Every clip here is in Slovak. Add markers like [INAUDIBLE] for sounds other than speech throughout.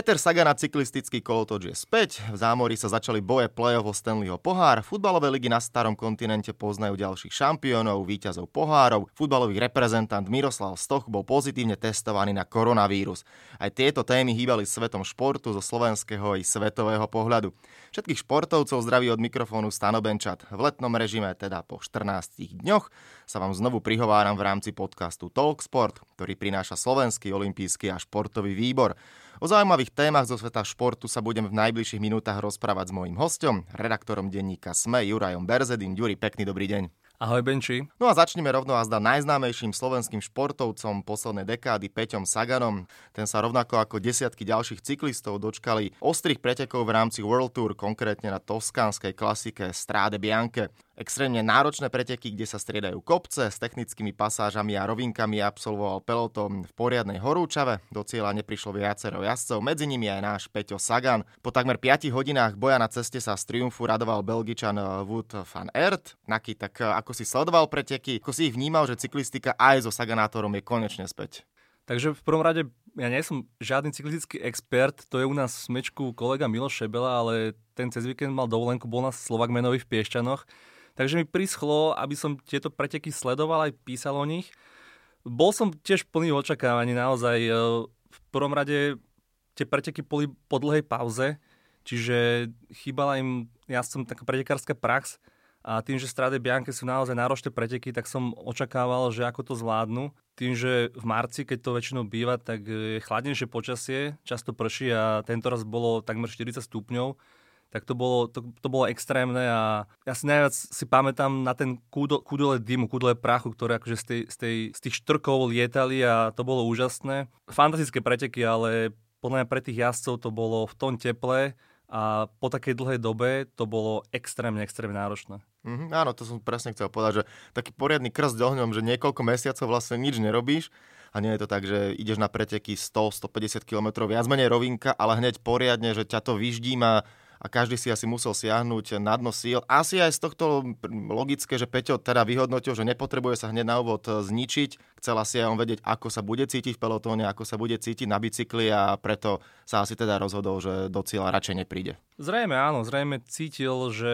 Peter Sagan a cyklistický kolotoč je späť, v zámori sa začali boje play-off o Stanleyho pohár, futbalové ligy na starom kontinente poznajú ďalších šampiónov, víťazov pohárov, futbalový reprezentant Miroslav Stoch bol pozitívne testovaný na koronavírus. Aj tieto témy hýbali svetom športu zo slovenského i svetového pohľadu. Všetkých športovcov zdraví od mikrofónu Stano Benčat. V letnom režime, teda po 14 dňoch, sa vám znovu prihováram v rámci podcastu Talksport, ktorý prináša Slovenský olimpijský a športový výbor. O zaujímavých témach zo sveta športu sa budem v najbližších minútach rozprávať s mojím hostom, redaktorom denníka SME Jurajom Berzedin. Juri, pekný dobrý deň. Ahoj Benči. No a začneme rovno a zda najznámejším slovenským športovcom poslednej dekády Peťom Saganom. Ten sa rovnako ako desiatky ďalších cyklistov dočkali ostrých pretekov v rámci World Tour, konkrétne na toskánskej klasike Stráde Bianche. Extrémne náročné preteky, kde sa striedajú kopce s technickými pasážami a rovinkami absolvoval peloton v poriadnej horúčave. Do cieľa neprišlo viacero jazdcov, medzi nimi aj náš Peťo Sagan. Po takmer 5 hodinách boja na ceste sa z triumfu radoval belgičan Wood van Aert. Naky, tak eh, ako si sledoval preteky, ako si ich vnímal, že cyklistika aj so Saganátorom je konečne späť? Takže v prvom rade ja nie som žiadny cyklistický expert, to je u nás v smečku kolega Miloš Šebela, ale ten cez víkend mal dovolenku, bol na Slovak Menovi v Piešťanoch Takže mi prischlo, aby som tieto preteky sledoval, aj písal o nich. Bol som tiež plný očakávaní, naozaj. E, v prvom rade tie preteky boli po dlhej pauze, čiže chýbala im, ja som taká pretekárska prax a tým, že Strade Bianche sú naozaj náročné preteky, tak som očakával, že ako to zvládnu. Tým, že v marci, keď to väčšinou býva, tak je chladnejšie počasie, často prší a tento raz bolo takmer 40 stupňov, tak to bolo, to, to bolo extrémne a ja si najviac si pamätám na ten kúdo, kúdole dymu, kúdole prachu, ktoré akože z, tej, z, tej, z tých štrkov lietali a to bolo úžasné. Fantastické preteky, ale podľa mňa pre tých jazdcov to bolo v tom teple a po takej dlhej dobe to bolo extrémne, extrémne náročné. Mm-hmm, áno, to som presne chcel povedať, že taký poriadny krst ohňom, že niekoľko mesiacov vlastne nič nerobíš a nie je to tak, že ideš na preteky 100-150 km, viac menej rovinka, ale hneď poriadne, že ťa to vyždíma a každý si asi musel siahnuť na dno síl. Asi aj z tohto logické, že Peťo teda vyhodnotil, že nepotrebuje sa hneď na úvod zničiť. Chcel asi aj on vedieť, ako sa bude cítiť v pelotóne, ako sa bude cítiť na bicykli a preto sa asi teda rozhodol, že do cieľa radšej nepríde. Zrejme áno, zrejme cítil, že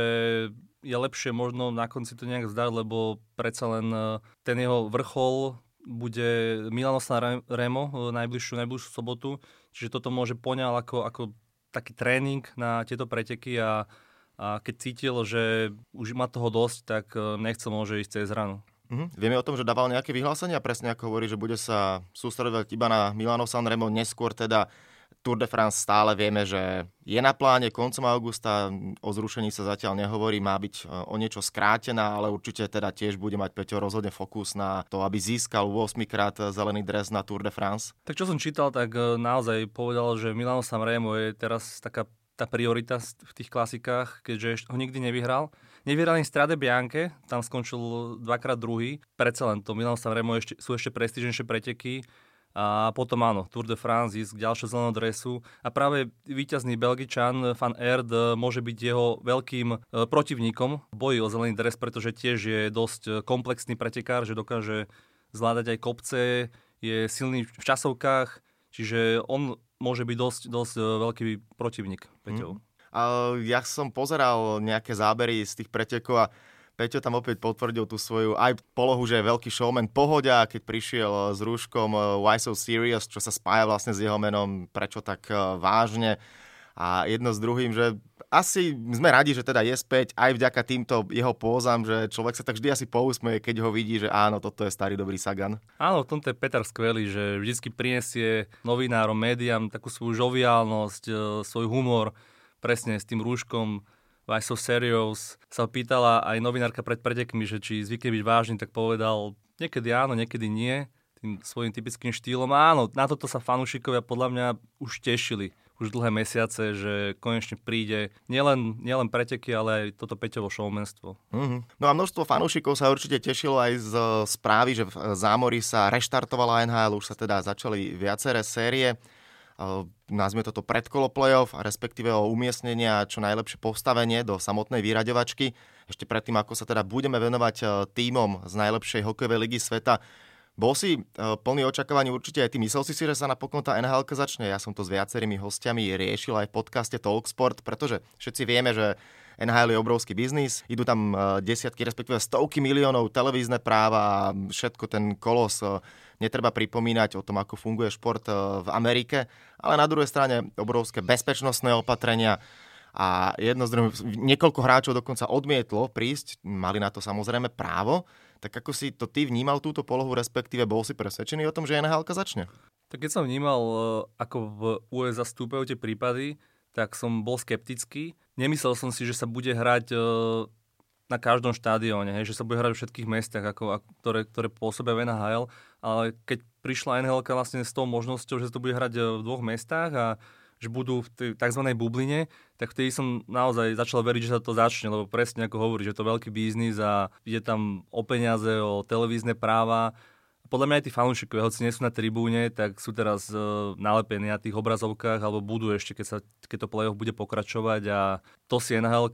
je lepšie možno na konci to nejak zdať, lebo predsa len e, ten jeho vrchol bude Milano San Remo e, najbližšiu, najbližšiu sobotu, čiže toto môže poňal ako, ako taký tréning na tieto preteky a, a keď cítil, že už má toho dosť, tak e, nechcel môže ísť cez ranu. Mm-hmm. Vieme o tom, že dával nejaké vyhlásenia, presne ako hovorí, že bude sa sústredovať iba na Milano Sanremo, neskôr teda Tour de France stále vieme, že je na pláne koncom augusta, o zrušení sa zatiaľ nehovorí, má byť e, o niečo skrátená, ale určite teda tiež bude mať Peťo rozhodne fokus na to, aby získal 8 krát zelený dres na Tour de France. Tak čo som čítal, tak e, naozaj povedal, že Milano Sanremo je teraz taká tá priorita v tých klasikách, keďže ho nikdy nevyhral. Nevyhral ani Strade Bianche, tam skončil dvakrát druhý. Predsa len to Milano Sanremo ešte, sú ešte prestíženšie preteky a potom áno, Tour de France ísť k ďalšou zelenou dresu. A práve víťazný Belgičan Van Erd môže byť jeho veľkým e, protivníkom v boji o zelený dres, pretože tiež je dosť komplexný pretekár, že dokáže zvládať aj kopce, je silný v časovkách, čiže on môže byť dosť, dosť e, veľký protivník Peťov. Hmm. A ja som pozeral nejaké zábery z tých pretekov a Peťo tam opäť potvrdil tú svoju aj polohu, že je veľký showman. Pohodia, keď prišiel eh, s rúškom eh, Why So Serious, čo sa spája vlastne s jeho menom, prečo tak eh, vážne. A jedno s druhým, že asi sme radi, že teda je späť aj vďaka týmto jeho pózam, že človek sa tak vždy asi pousmeje, keď ho vidí, že áno, toto je starý dobrý Sagan. Áno, v tomto je Peter skvelý, že vždy prinesie novinárom, médiám takú svoju žoviálnosť, svoj humor, presne s tým rúškom Why So Serious sa pýtala aj novinárka pred pretekmi, že či zvykne byť vážny, tak povedal niekedy áno, niekedy nie, tým svojim typickým štýlom. Áno, na toto sa fanúšikovia podľa mňa už tešili už dlhé mesiace, že konečne príde nielen, nielen preteky, ale aj toto Peťovo showmenstvo. Mm-hmm. No a množstvo fanúšikov sa určite tešilo aj z správy, že v zámori sa reštartovala NHL, už sa teda začali viaceré série nazvime toto predkolo playoff, respektíve o umiestnenie a čo najlepšie postavenie do samotnej vyraďovačky. Ešte predtým, ako sa teda budeme venovať e, týmom z najlepšej hokejovej ligy sveta, Bol si uh, plný očakávaní určite aj ty. Myslel si si, že sa napokon tá NHL začne? Ja som to s viacerými hostiami riešil aj v podcaste Talksport, pretože všetci vieme, že NHL je obrovský biznis, idú tam uh, desiatky, respektíve stovky miliónov televízne práva všetko ten kolos netreba pripomínať o tom, ako funguje šport v Amerike, ale na druhej strane obrovské bezpečnostné opatrenia, a jedno z druhým, niekoľko hráčov dokonca odmietlo prísť, mali na to samozrejme právo, tak ako si to ty vnímal túto polohu, respektíve bol si presvedčený o tom, že nhl začne? Tak keď som vnímal, e, ako v USA stúpajú tie prípady, tak som bol skeptický. Nemyslel som si, že sa bude hrať e, na každom štádióne, že sa bude hrať v všetkých mestách, ako, ktoré, ktoré pôsobia v NHL, ale keď prišla NHL vlastne s tou možnosťou, že sa to bude hrať e, v dvoch mestách a že budú v tej tzv. bubline, tak vtedy som naozaj začal veriť, že sa to začne, lebo presne ako hovorí, že to je veľký biznis a ide tam o peniaze, o televízne práva. Podľa mňa aj tí fanúšikovia, hoci nie sú na tribúne, tak sú teraz uh, nalepení na tých obrazovkách, alebo budú ešte, keď, sa, keď to play-off bude pokračovať a to si nhl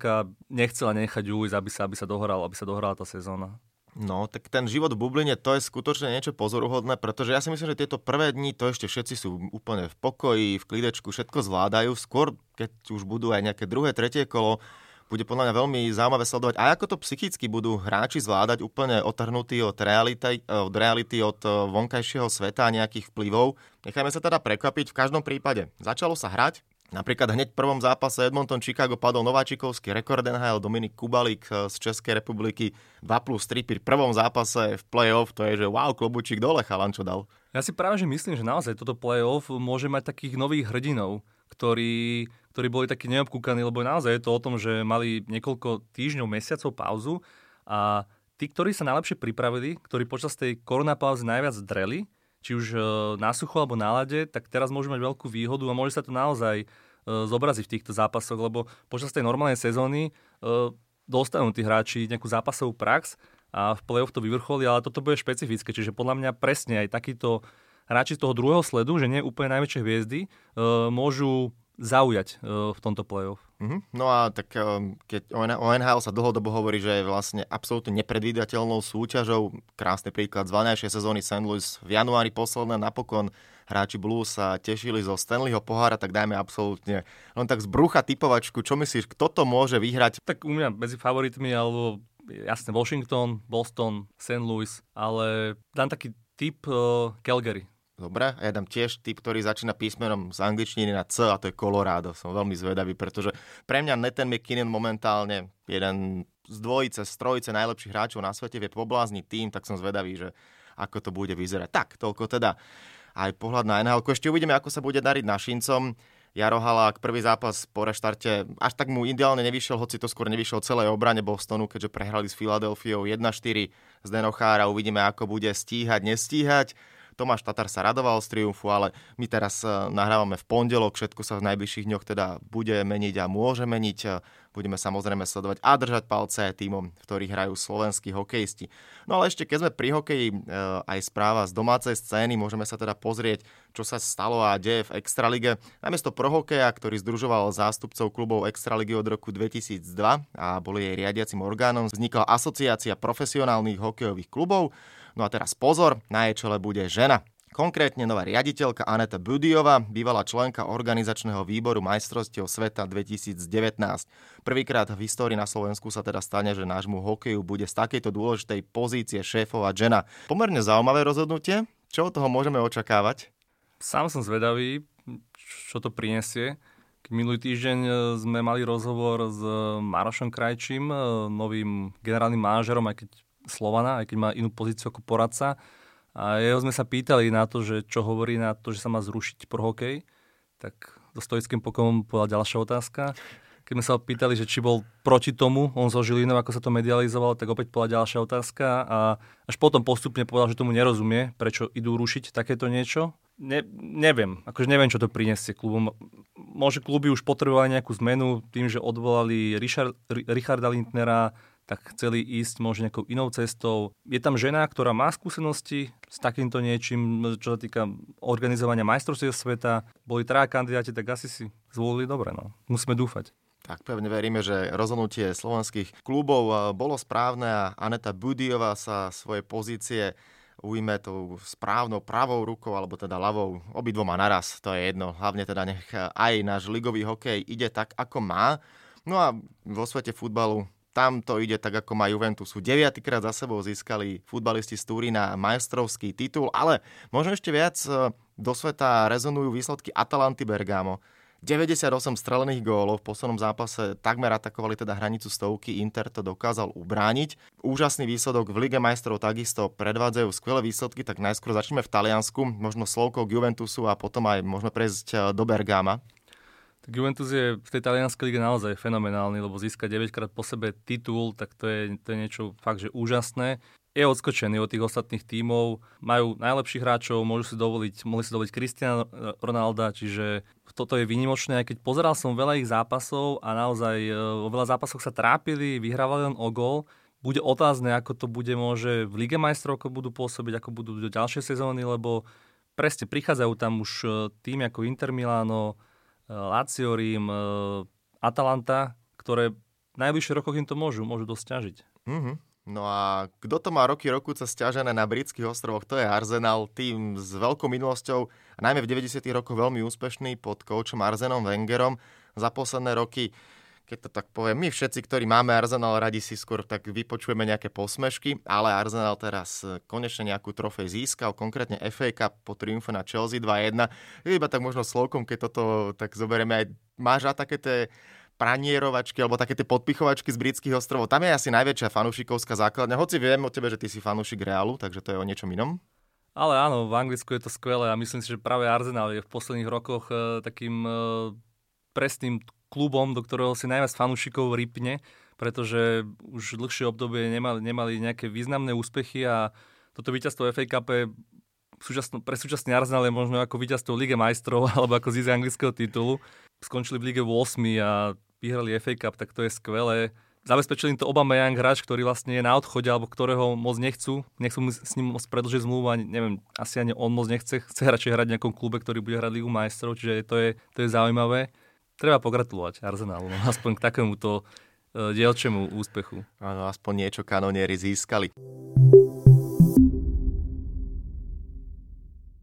nechcela nechať ujsť, aby sa, aby sa dohrala, aby sa dohrala tá sezóna. No, tak ten život v bubline, to je skutočne niečo pozoruhodné, pretože ja si myslím, že tieto prvé dni, to ešte všetci sú úplne v pokoji, v klidečku, všetko zvládajú. Skôr, keď už budú aj nejaké druhé, tretie kolo, bude podľa mňa veľmi zaujímavé sledovať, aj ako to psychicky budú hráči zvládať úplne otrhnutí od reality, od reality, od eh, vonkajšieho sveta a nejakých vplyvov. Nechajme sa teda prekvapiť v každom prípade. Začalo sa hrať, Napríklad hneď v prvom zápase Edmonton Chicago padol nováčikovský rekord NHL Dominik Kubalík eh, z Českej republiky 2 plus 3 pri prvom zápase v play-off. To je, že wow, klobučík dole, chalan, čo dal. Ja si práve že myslím, že naozaj toto play-off môže mať takých nových hrdinov, ktorí, ktorí boli takí neobkúkaní, lebo naozaj je to o tom, že mali niekoľko týždňov, mesiacov pauzu a tí, ktorí sa najlepšie pripravili, ktorí počas tej koronapauzy najviac dreli, či už e, na sucho alebo na lade, tak teraz môžu mať veľkú výhodu a môže sa to naozaj e, zobraziť v týchto zápasoch, lebo počas tej normálnej sezóny e, dostanú tí hráči nejakú zápasovú prax a v play-off to vyvrcholí, ale toto bude špecifické, čiže podľa mňa presne aj takýto hráči z toho druhého sledu, že nie úplne najväčšie hviezdy, môžu zaujať v tomto play-off. Mm-hmm. No a tak um, keď o NHL sa dlhodobo hovorí, že je vlastne absolútne nepredvídateľnou súťažou, krásny príklad z sezóny St. Louis v januári posledné napokon hráči Blues sa tešili zo Stanleyho pohára, tak dajme absolútne len tak z brucha typovačku. Čo myslíš, kto to môže vyhrať? Tak u mňa medzi favoritmi, alebo jasne Washington, Boston, St. Louis, ale dám taký typ uh, Calgary. Dobre, a ja dám tiež typ, ktorý začína písmenom z angličtiny na C a to je Colorado. Som veľmi zvedavý, pretože pre mňa Nathan McKinnon momentálne jeden z dvojice, z trojice najlepších hráčov na svete vie poblázniť tým, tak som zvedavý, že ako to bude vyzerať. Tak, toľko teda aj pohľad na NHL. Ešte uvidíme, ako sa bude dariť našincom. Jaro Halák, prvý zápas po reštarte, až tak mu ideálne nevyšiel, hoci to skôr nevyšiel celej obrane Bostonu, keďže prehrali s Filadelfiou 1-4 z Denochára. Uvidíme, ako bude stíhať, nestíhať. Tomáš Tatar sa radoval z triumfu, ale my teraz e, nahrávame v pondelok, všetko sa v najbližších dňoch teda bude meniť a môže meniť. E, budeme samozrejme sledovať a držať palce týmom, v ktorých hrajú slovenskí hokejisti. No ale ešte keď sme pri hokeji, e, aj správa z domácej scény, môžeme sa teda pozrieť, čo sa stalo a deje v Extralige. Namiesto prohokeja, ktorý združoval zástupcov klubov Extraligy od roku 2002 a boli jej riadiacim orgánom, vznikla asociácia profesionálnych hokejových klubov. No a teraz pozor, na jej čele bude žena. Konkrétne nová riaditeľka Aneta Budiova, bývalá členka organizačného výboru majstrovstiev sveta 2019. Prvýkrát v histórii na Slovensku sa teda stane, že nášmu hokeju bude z takejto dôležitej pozície šéfovať žena. Pomerne zaujímavé rozhodnutie. Čo od toho môžeme očakávať? Sám som zvedavý, čo to prinesie. Minulý týždeň e, sme mali rozhovor s Marošom Krajčím, e, novým generálnym manažerom, aj keď Slovana, aj keď má inú pozíciu ako poradca. A jeho sme sa pýtali na to, že čo hovorí na to, že sa má zrušiť pro hokej. Tak so stoickým pokom povedala ďalšia otázka. Keď sme sa pýtali, že či bol proti tomu, on zo Žilinou, ako sa to medializovalo, tak opäť povedala ďalšia otázka a až potom postupne povedal, že tomu nerozumie, prečo idú rušiť takéto niečo. Ne, neviem, akože neviem, čo to prinesie klubom. Môže kluby už potrebovali nejakú zmenu tým, že odvolali Richard, Richarda Lindnera, tak chceli ísť možno nejakou inou cestou. Je tam žena, ktorá má skúsenosti s takýmto niečím, čo sa týka organizovania majstrovstiev sveta. Boli traja kandidáti, tak asi si zvolili dobre. No. Musíme dúfať. Tak pevne veríme, že rozhodnutie slovenských klubov bolo správne a Aneta Budiová sa svoje pozície ujme tou správnou pravou rukou, alebo teda ľavou, obidvoma naraz, to je jedno. Hlavne teda nech aj náš ligový hokej ide tak, ako má. No a vo svete futbalu tam to ide tak, ako má Juventus. Sú deviatýkrát za sebou získali futbalisti z Turína majstrovský titul, ale možno ešte viac e, do sveta rezonujú výsledky Atalanty Bergamo. 98 strelených gólov v poslednom zápase takmer atakovali teda hranicu stovky, Inter to dokázal ubrániť. Úžasný výsledok v Lige majstrov takisto predvádzajú skvelé výsledky, tak najskôr začneme v Taliansku, možno slovkou k Juventusu a potom aj môžeme prejsť e, do Bergama. Tak Juventus je v tej talianskej lige naozaj fenomenálny, lebo získať 9 krát po sebe titul, tak to je, to je niečo fakt, že úžasné. Je odskočený od tých ostatných tímov, majú najlepších hráčov, môžu si dovoliť, mohli si dovoliť Cristiano Ronalda, čiže toto je výnimočné, aj keď pozeral som veľa ich zápasov a naozaj vo veľa zápasoch sa trápili, vyhrávali len o gol. Bude otázne, ako to bude môže v Lige majstrov, ako budú pôsobiť, ako budú do ďalšie sezóny, lebo presne prichádzajú tam už e, tým ako Inter Milano, Lazio, Rím, e, Atalanta, ktoré v najbližších rokoch im to môžu, môžu dosť ťažiť. Mm-hmm. No a kto to má roky sa stiažené na britských ostrovoch, to je Arsenal, tým s veľkou minulosťou, najmä v 90. rokoch veľmi úspešný pod koučom Arsenom Wengerom. Za posledné roky keď to tak poviem, my všetci, ktorí máme Arsenal radi si skôr tak vypočujeme nejaké posmešky, ale Arsenal teraz e, konečne nejakú trofej získal, konkrétne FA Cup po triumfe na Chelsea 2-1. Iba tak možno slovkom, keď toto tak zoberieme aj, máš a také tie pranierovačky alebo také tie podpichovačky z britských ostrovov. Tam je asi najväčšia fanúšikovská základňa. Hoci viem o tebe, že ty si fanúšik Realu, takže to je o niečom inom. Ale áno, v Anglicku je to skvelé a myslím si, že práve Arsenal je v posledných rokoch e, takým e, presným klubom, do ktorého si najviac fanúšikov rypne, pretože už dlhšie obdobie nemali, nemali nejaké významné úspechy a toto víťazstvo FA Cup súčasno, pre súčasný Arsenal je možno ako víťazstvo Lige majstrov [LAUGHS] alebo ako zísť anglického titulu. Skončili v Lige 8 a vyhrali FA Cup, tak to je skvelé. Zabezpečili im to Young hráč, ktorý vlastne je na odchode, alebo ktorého moc nechcú. Nechcú s ním moc predlžiť zmluvu, ani, neviem, asi ani on moc nechce. Chce radšej hrať v nejakom klube, ktorý bude hrať Ligu majstrov, čiže to je, to je zaujímavé treba pogratulovať Arsenalu, no, aspoň k takémuto uh, dielčemu úspechu. Áno, aspoň niečo kanonieri získali.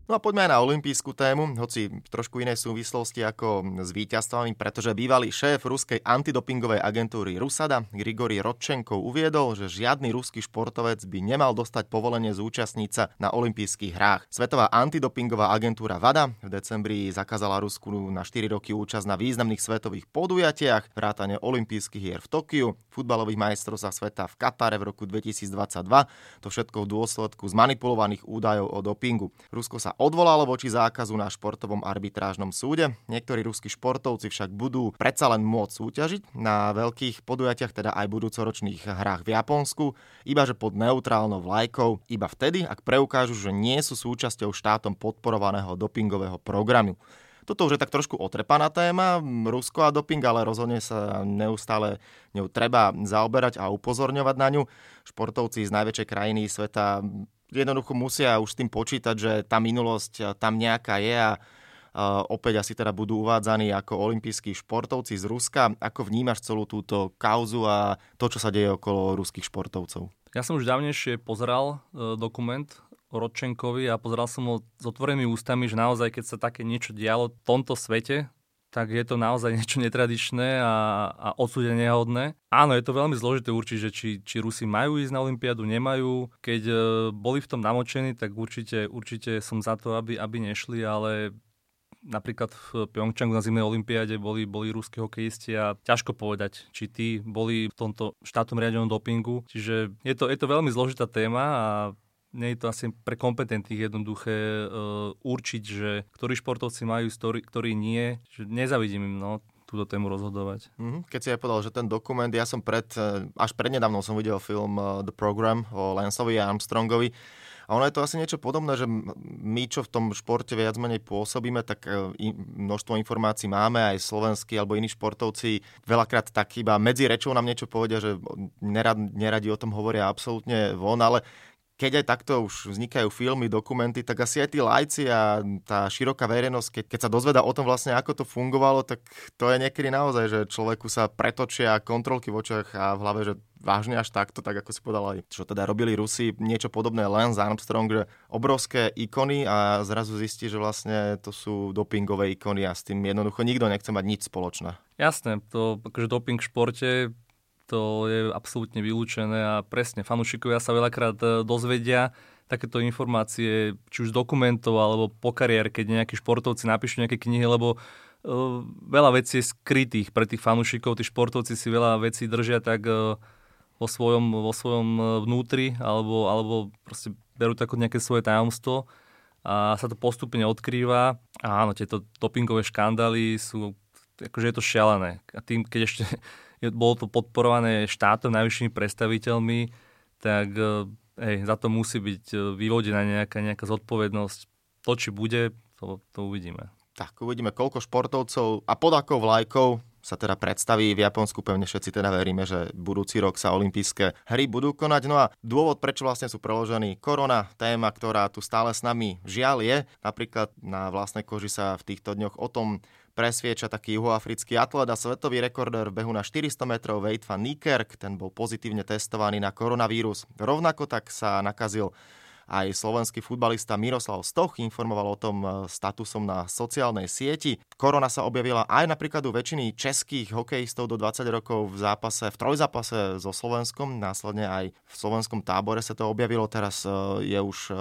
No a poďme aj na olympijskú tému, hoci trošku inej súvislosti ako s víťazstvami, pretože bývalý šéf ruskej antidopingovej agentúry Rusada, Grigori Rodčenkov, uviedol, že žiadny ruský športovec by nemal dostať povolenie zúčastniť sa na olympijských hrách. Svetová antidopingová agentúra VADA v decembri zakázala Rusku na 4 roky účasť na významných svetových podujatiach, vrátane olympijských hier v Tokiu, futbalových majstrovstvách sveta v Katare v roku 2022, to všetko v dôsledku zmanipulovaných údajov o dopingu. Rusko sa odvolalo voči zákazu na športovom arbitrážnom súde. Niektorí ruskí športovci však budú predsa len môcť súťažiť na veľkých podujatiach, teda aj budúcoročných hrách v Japonsku, iba že pod neutrálnou vlajkou, iba vtedy, ak preukážu, že nie sú súčasťou štátom podporovaného dopingového programu. Toto už je tak trošku otrepaná téma, Rusko a doping, ale rozhodne sa neustále ňou treba zaoberať a upozorňovať na ňu. Športovci z najväčšej krajiny sveta jednoducho musia už s tým počítať, že tá minulosť eh, tam nejaká je a Uh, opäť asi teda budú uvádzaní ako olimpijskí športovci z Ruska. Ako vnímaš celú túto kauzu a to, čo sa deje okolo ruských športovcov? Ja som už dávnejšie pozeral uh, dokument o Rodčenkovi a pozeral som ho s otvorenými ústami, že naozaj, keď sa také niečo dialo v tomto svete, tak je to naozaj [LAUGHS] niečo netradičné a, a odsúdenia hodné. Áno, je to veľmi zložité určiť, že či, či Rusi majú ísť na Olympiádu, nemajú. Keď e, boli v tom namočení, tak určite, určite som za to, aby, aby nešli, ale napríklad v Pyeongchangu na zimnej olympiáde boli, boli ruské hokejisti a ťažko povedať, či tí boli v tomto štátom riadenom dopingu. Čiže je to, je to veľmi zložitá téma a nie je to asi pre kompetentných jednoduché uh, určiť, že ktorí športovci majú, story, ktorí nie. Že nezavidím im no, túto tému rozhodovať. Mm-hmm. Keď si aj povedal, že ten dokument, ja som pred, eh, až prednedávno som videl film uh, The Program o Lanceovi a Armstrongovi a ono je to asi niečo podobné, že my, čo v tom športe viac menej pôsobíme, tak množstvo informácií máme, aj slovenskí alebo iní športovci veľakrát tak iba medzi rečou nám niečo povedia, že nerad, neradi o tom hovoria absolútne von, ale keď aj takto už vznikajú filmy, dokumenty, tak asi aj tí lajci a tá široká verejnosť, keď, keď sa dozvedá o tom vlastne, ako to fungovalo, tak to je niekedy naozaj, že človeku sa pretočia kontrolky v očiach a v hlave, že vážne až takto, tak ako si povedal čo teda robili Rusi, niečo podobné len z Armstrong, že obrovské ikony a zrazu zistí, že vlastne to sú dopingové ikony a s tým jednoducho nikto nechce mať nič spoločné. Jasné, to akože doping v športe to je absolútne vylúčené a presne, fanúšikovia sa veľakrát e, dozvedia takéto informácie, či už dokumentov alebo po kariér, keď nejakí športovci napíšu nejaké knihy, lebo uh, veľa vecí je skrytých pre tých fanúšikov, tí športovci si veľa vecí držia tak uh, vo svojom, vo svojom vnútri alebo, alebo proste berú to nejaké svoje tajomstvo a sa to postupne odkrýva. A áno, tieto dopingové škandály sú, akože je to šialené. A tým, keď ešte bolo to podporované štátom, najvyššími predstaviteľmi, tak e, hej, za to musí byť e, vyvodená nejaká, nejaká zodpovednosť. To, či bude, to, to uvidíme. Tak, uvidíme, koľko športovcov a pod akou vlajkou sa teda predstaví v Japonsku. Pevne všetci teda veríme, že budúci rok sa olympijské hry budú konať. No a dôvod, prečo vlastne sú preložení korona, téma, ktorá tu stále s nami žiaľ je. Napríklad na vlastnej koži sa v týchto dňoch o tom presvieča taký juhoafrický atlet a svetový rekordér v behu na 400 metrov Wade van. Ten bol pozitívne testovaný na koronavírus. Rovnako tak sa nakazil aj slovenský futbalista Miroslav Stoch informoval o tom e, statusom na sociálnej sieti. Korona sa objavila aj napríklad u väčšiny českých hokejistov do 20 rokov v zápase, v trojzápase so Slovenskom, následne aj v slovenskom tábore sa to objavilo. Teraz e, je už e,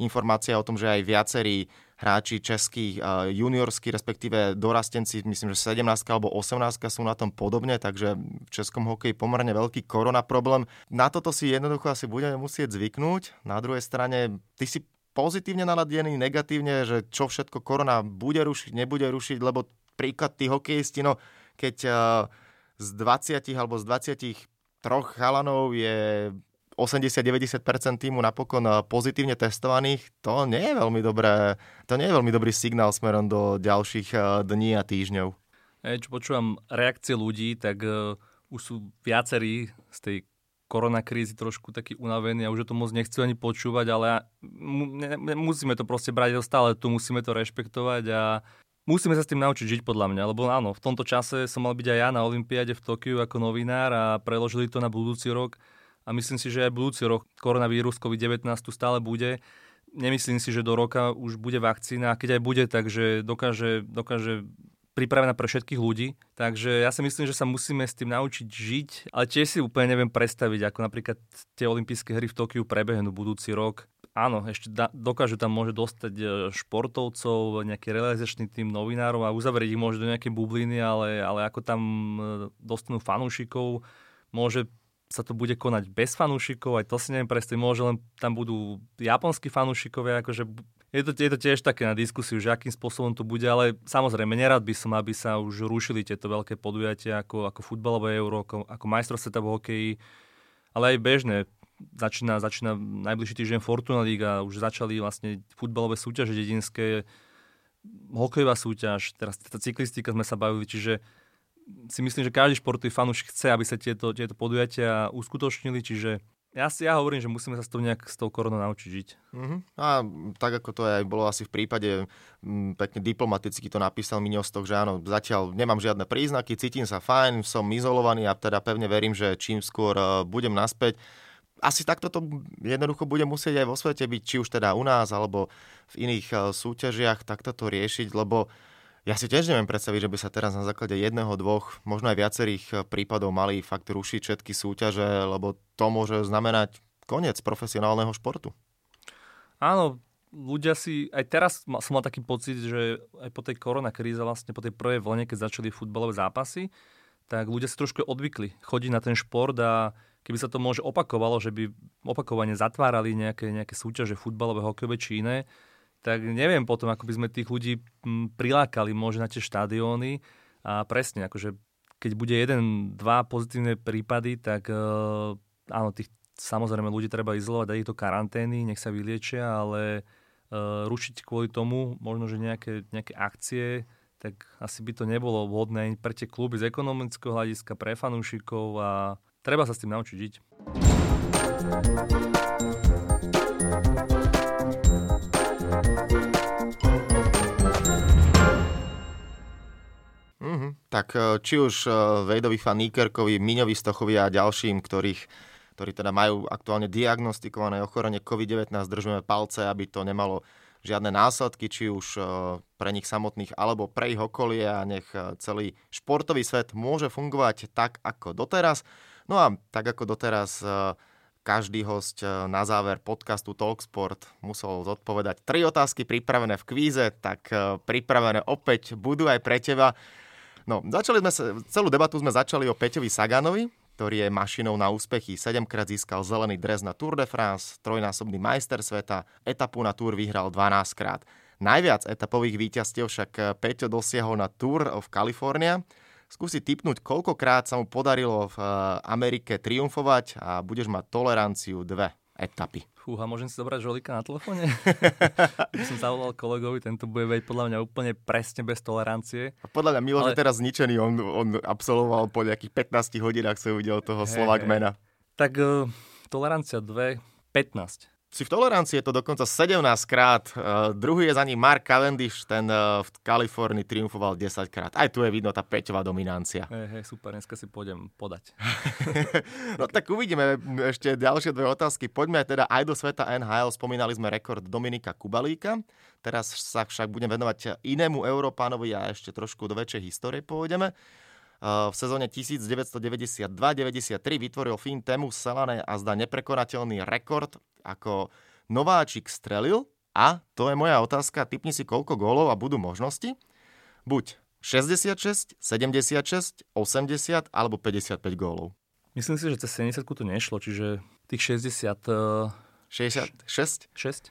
informácia o tom, že aj viacerí hráči českí juniorskí, respektíve dorastenci, myslím, že 17 alebo 18 sú na tom podobne, takže v českom hokeji pomerne veľký korona problém. Na toto si jednoducho asi budeme musieť zvyknúť. Na druhej strane, ty si pozitívne naladený, negatívne, že čo všetko korona bude rušiť, nebude rušiť, lebo príklad tí hokejisti, no keď z 20 alebo z 23 chalanov je 80-90% týmu napokon eh, pozitívne testovaných, to nie je veľmi dobré, to nie je veľmi dobrý signál smerom do ďalších eh, dní a týždňov. Hey, čo počúvam reakcie ľudí, tak uh, už sú viacerí z tej koronakrízy trošku takí unavení a už to moc nechcú ani počúvať, ale mu, ne, musíme to proste brať stále tu, musíme to rešpektovať a musíme sa s tým naučiť žiť podľa mňa, lebo áno, v tomto čase som mal byť aj ja na Olympiáde v Tokiu ako novinár a preložili to na budúci rok a myslím si, že aj budúci rok koronavírus COVID-19 tu stále bude. Nemyslím si, že do roka už bude vakcína a keď aj bude, takže dokáže, dokáže pripravená pre všetkých ľudí. Takže ja si myslím, že sa musíme s tým naučiť žiť, ale tiež si úplne neviem predstaviť, ako napríklad tie olympijské hry v Tokiu prebehnú budúci rok. Áno, ešte da, dokážu tam môže dostať e, športovcov, nejaký realizačný tým novinárov a uzavrieť ich môže do nejakej bubliny, ale, ale ako tam e, dostanú fanúšikov, môže sa to bude konať bez fanúšikov, aj to si neviem predstaviť, môže len tam budú japonskí fanúšikovia, akože je to, je to tiež také na diskusiu, že akým spôsobom to bude, ale samozrejme nerad by som, aby sa už rušili tieto veľké podujatia ako, ako futbalové euro, ako, ako majstrov sveta v hokeji, ale aj bežné. Začína, začína najbližší týždeň Fortuna Liga, už začali vlastne futbalové súťaže dedinské, hokejová súťaž, teraz tá cyklistika sme sa bavili, čiže si myslím, že každý športový fanúšik chce, aby sa tieto, tieto podujatia uskutočnili, čiže ja si ja hovorím, že musíme sa s tou nejak s tou koronou naučiť žiť. Uh-huh. A tak ako to aj bolo asi v prípade, m, pekne diplomaticky to napísal Miňostok, že áno, zatiaľ nemám žiadne príznaky, cítim sa fajn, som izolovaný a teda pevne verím, že čím skôr uh, budem naspäť. Asi takto to jednoducho bude musieť aj vo svete byť, či už teda u nás, alebo v iných uh, súťažiach, takto to riešiť, lebo uh, ja si tiež neviem predstaviť, že by sa teraz na základe jedného, dvoch, možno aj viacerých eh, prípadov mali fakt rušiť všetky súťaže, lebo to môže znamenať koniec profesionálneho športu. Áno, ľudia si, aj teraz som mal taký pocit, že aj po tej koronakríze, vlastne po tej prvej vlne, keď začali futbalové zápasy, tak ľudia si trošku odvykli chodiť na ten šport a keby sa to môže opakovalo, že by opakovane zatvárali nejaké, nejaké súťaže futbalové, hokejové či iné, tak neviem potom, ako by sme tých ľudí prilákali možno na tie štadióny a presne, akože keď bude jeden, dva pozitívne prípady, tak uh, áno, tých samozrejme ľudí treba izolovať, dať ich do karantény, nech sa vyliečia, ale uh, rušiť kvôli tomu možno, že nejaké, nejaké akcie, tak asi by to nebolo vhodné pre tie kluby z ekonomického hľadiska, pre fanúšikov a treba sa s tým naučiť žiť. Tak e, či už Vejdovi Faníkerkovi, Miňovi Stochovi a ďalším, ktorých ktorí teda majú aktuálne diagnostikované ochorenie COVID-19, držíme palce, aby to nemalo žiadne následky, či už pre nich samotných, alebo pre ich okolie a nech celý športový svet môže fungovať tak, ako doteraz. No a tak, ako doteraz každý host na záver podcastu Talksport musel zodpovedať tri otázky pripravené v kvíze, tak pripravené opäť budú aj pre teba. No, začali sme celú debatu sme začali o Peťovi Saganovi, ktorý je mašinou na úspechy. Sedemkrát získal zelený dres na Tour de France, trojnásobný majster sveta, etapu na Tour vyhral 12 krát. Najviac etapových víťazstiev však Peťo dosiahol na Tour of California, skúsi typnúť, koľkokrát sa mu podarilo v eh, Amerike triumfovať a budeš mať toleranciu dve etapy. Fúha, môžem si zobrať žolika na telefóne? [LAUGHS] som zavolal kolegovi, tento bude vedieť podľa mňa úplne presne bez tolerancie. A podľa mňa Miloš Ale... je teraz zničený, on, on absolvoval po nejakých 15 hodinách, sa uvidel toho hey, Slovak mena. Tak uh, tolerancia 2, 15 si v tolerancii je to dokonca 17 krát. Uh, druhý je za ním Mark Cavendish, ten uh, v Kalifornii triumfoval 10 krát. Aj tu je vidno tá peťová dominancia. Hej, hej, super, dneska si pôjdem podať. [LAUGHS] no tak uvidíme ešte ďalšie dve otázky. Poďme teda aj do sveta NHL. Spomínali sme rekord Dominika Kubalíka. Teraz sa však budem venovať inému Európánovi a ešte trošku do väčšej histórie pôjdeme v sezóne 1992-93 vytvoril Finn Temu Selane a zdá neprekonateľný rekord, ako nováčik strelil a to je moja otázka, typni si koľko gólov a budú možnosti. Buď 66, 76, 80 alebo 55 gólov. Myslím si, že cez 70 to nešlo, čiže tých 60... 66? 6?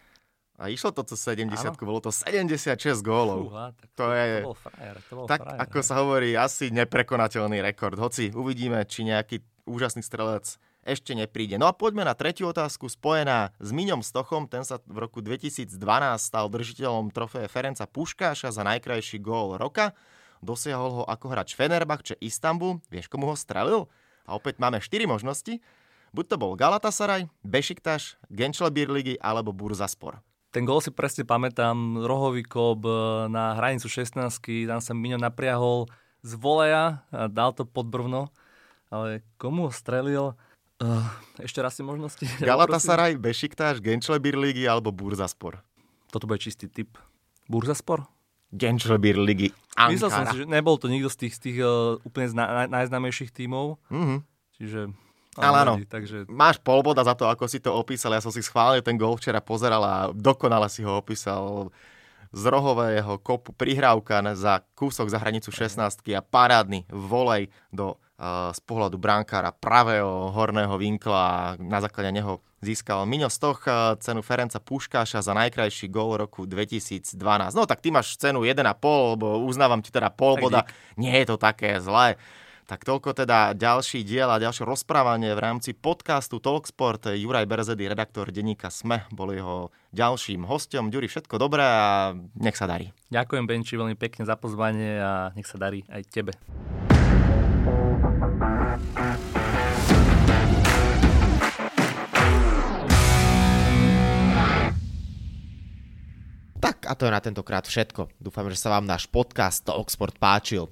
A išlo to cez 70, bolo to 76 gólov. Fúha, tak to, to, je, to bol frajer, to bol tak frajer, ako sa hovorí, asi neprekonateľný rekord. Hoci uvidíme, či nejaký úžasný strelec ešte nepríde. No a poďme na tretiu otázku spojená s Miňom Stochom. Ten sa v roku 2012 stal držiteľom trofeje Ferenca Puškáša za najkrajší gól roka. Dosiahol ho ako hráč Fenerbahče Istanbul. Vieš, komu ho strelil? A opäť máme 4 možnosti. Buď to bol Galatasaray, Bešiktaš, Genčlebir ligy alebo Burzaspor. Ten gol si presne pamätám, rohový kob e, na hranicu 16 tam sa Miňo napriahol z voleja a dal to pod brvno, ale komu ho strelil? Uh, ešte raz si možnosti. [LAUGHS] [LAUGHS] Galatasaray, Bešiktáš, Genčlebir ligy alebo Burzaspor? Toto bude čistý typ. Burzaspor? Genčlebir ligy Ankara. Myslel som si, že nebol to nikto z tých, z tých uh, úplne zna, najznámejších tímov. Mm-hmm. Čiže ale áno, takže... máš polboda za to, ako si to opísal. Ja som si schválne ten gol včera pozeral a dokonale si ho opísal z rohového kopu prihrávka za kúsok za hranicu 16 a parádny volej do, uh, z pohľadu brankára pravého horného vinkla a na základe neho získal Miňo Stoch uh, cenu Ferenca Puškáša za najkrajší gól roku 2012. No tak ty máš cenu 1,5, lebo uznávam ti teda pol boda. Nie je to také zlé. Tak toľko teda ďalší diel a ďalšie rozprávanie v rámci podcastu Talksport. Juraj Berzedy, redaktor denníka SME, bol jeho ďalším hostom. Ďuri, všetko dobré a nech sa darí. Ďakujem, Benči, veľmi pekne za pozvanie a nech sa darí aj tebe. Tak a to je na tentokrát všetko. Dúfam, že sa vám náš podcast Talksport páčil.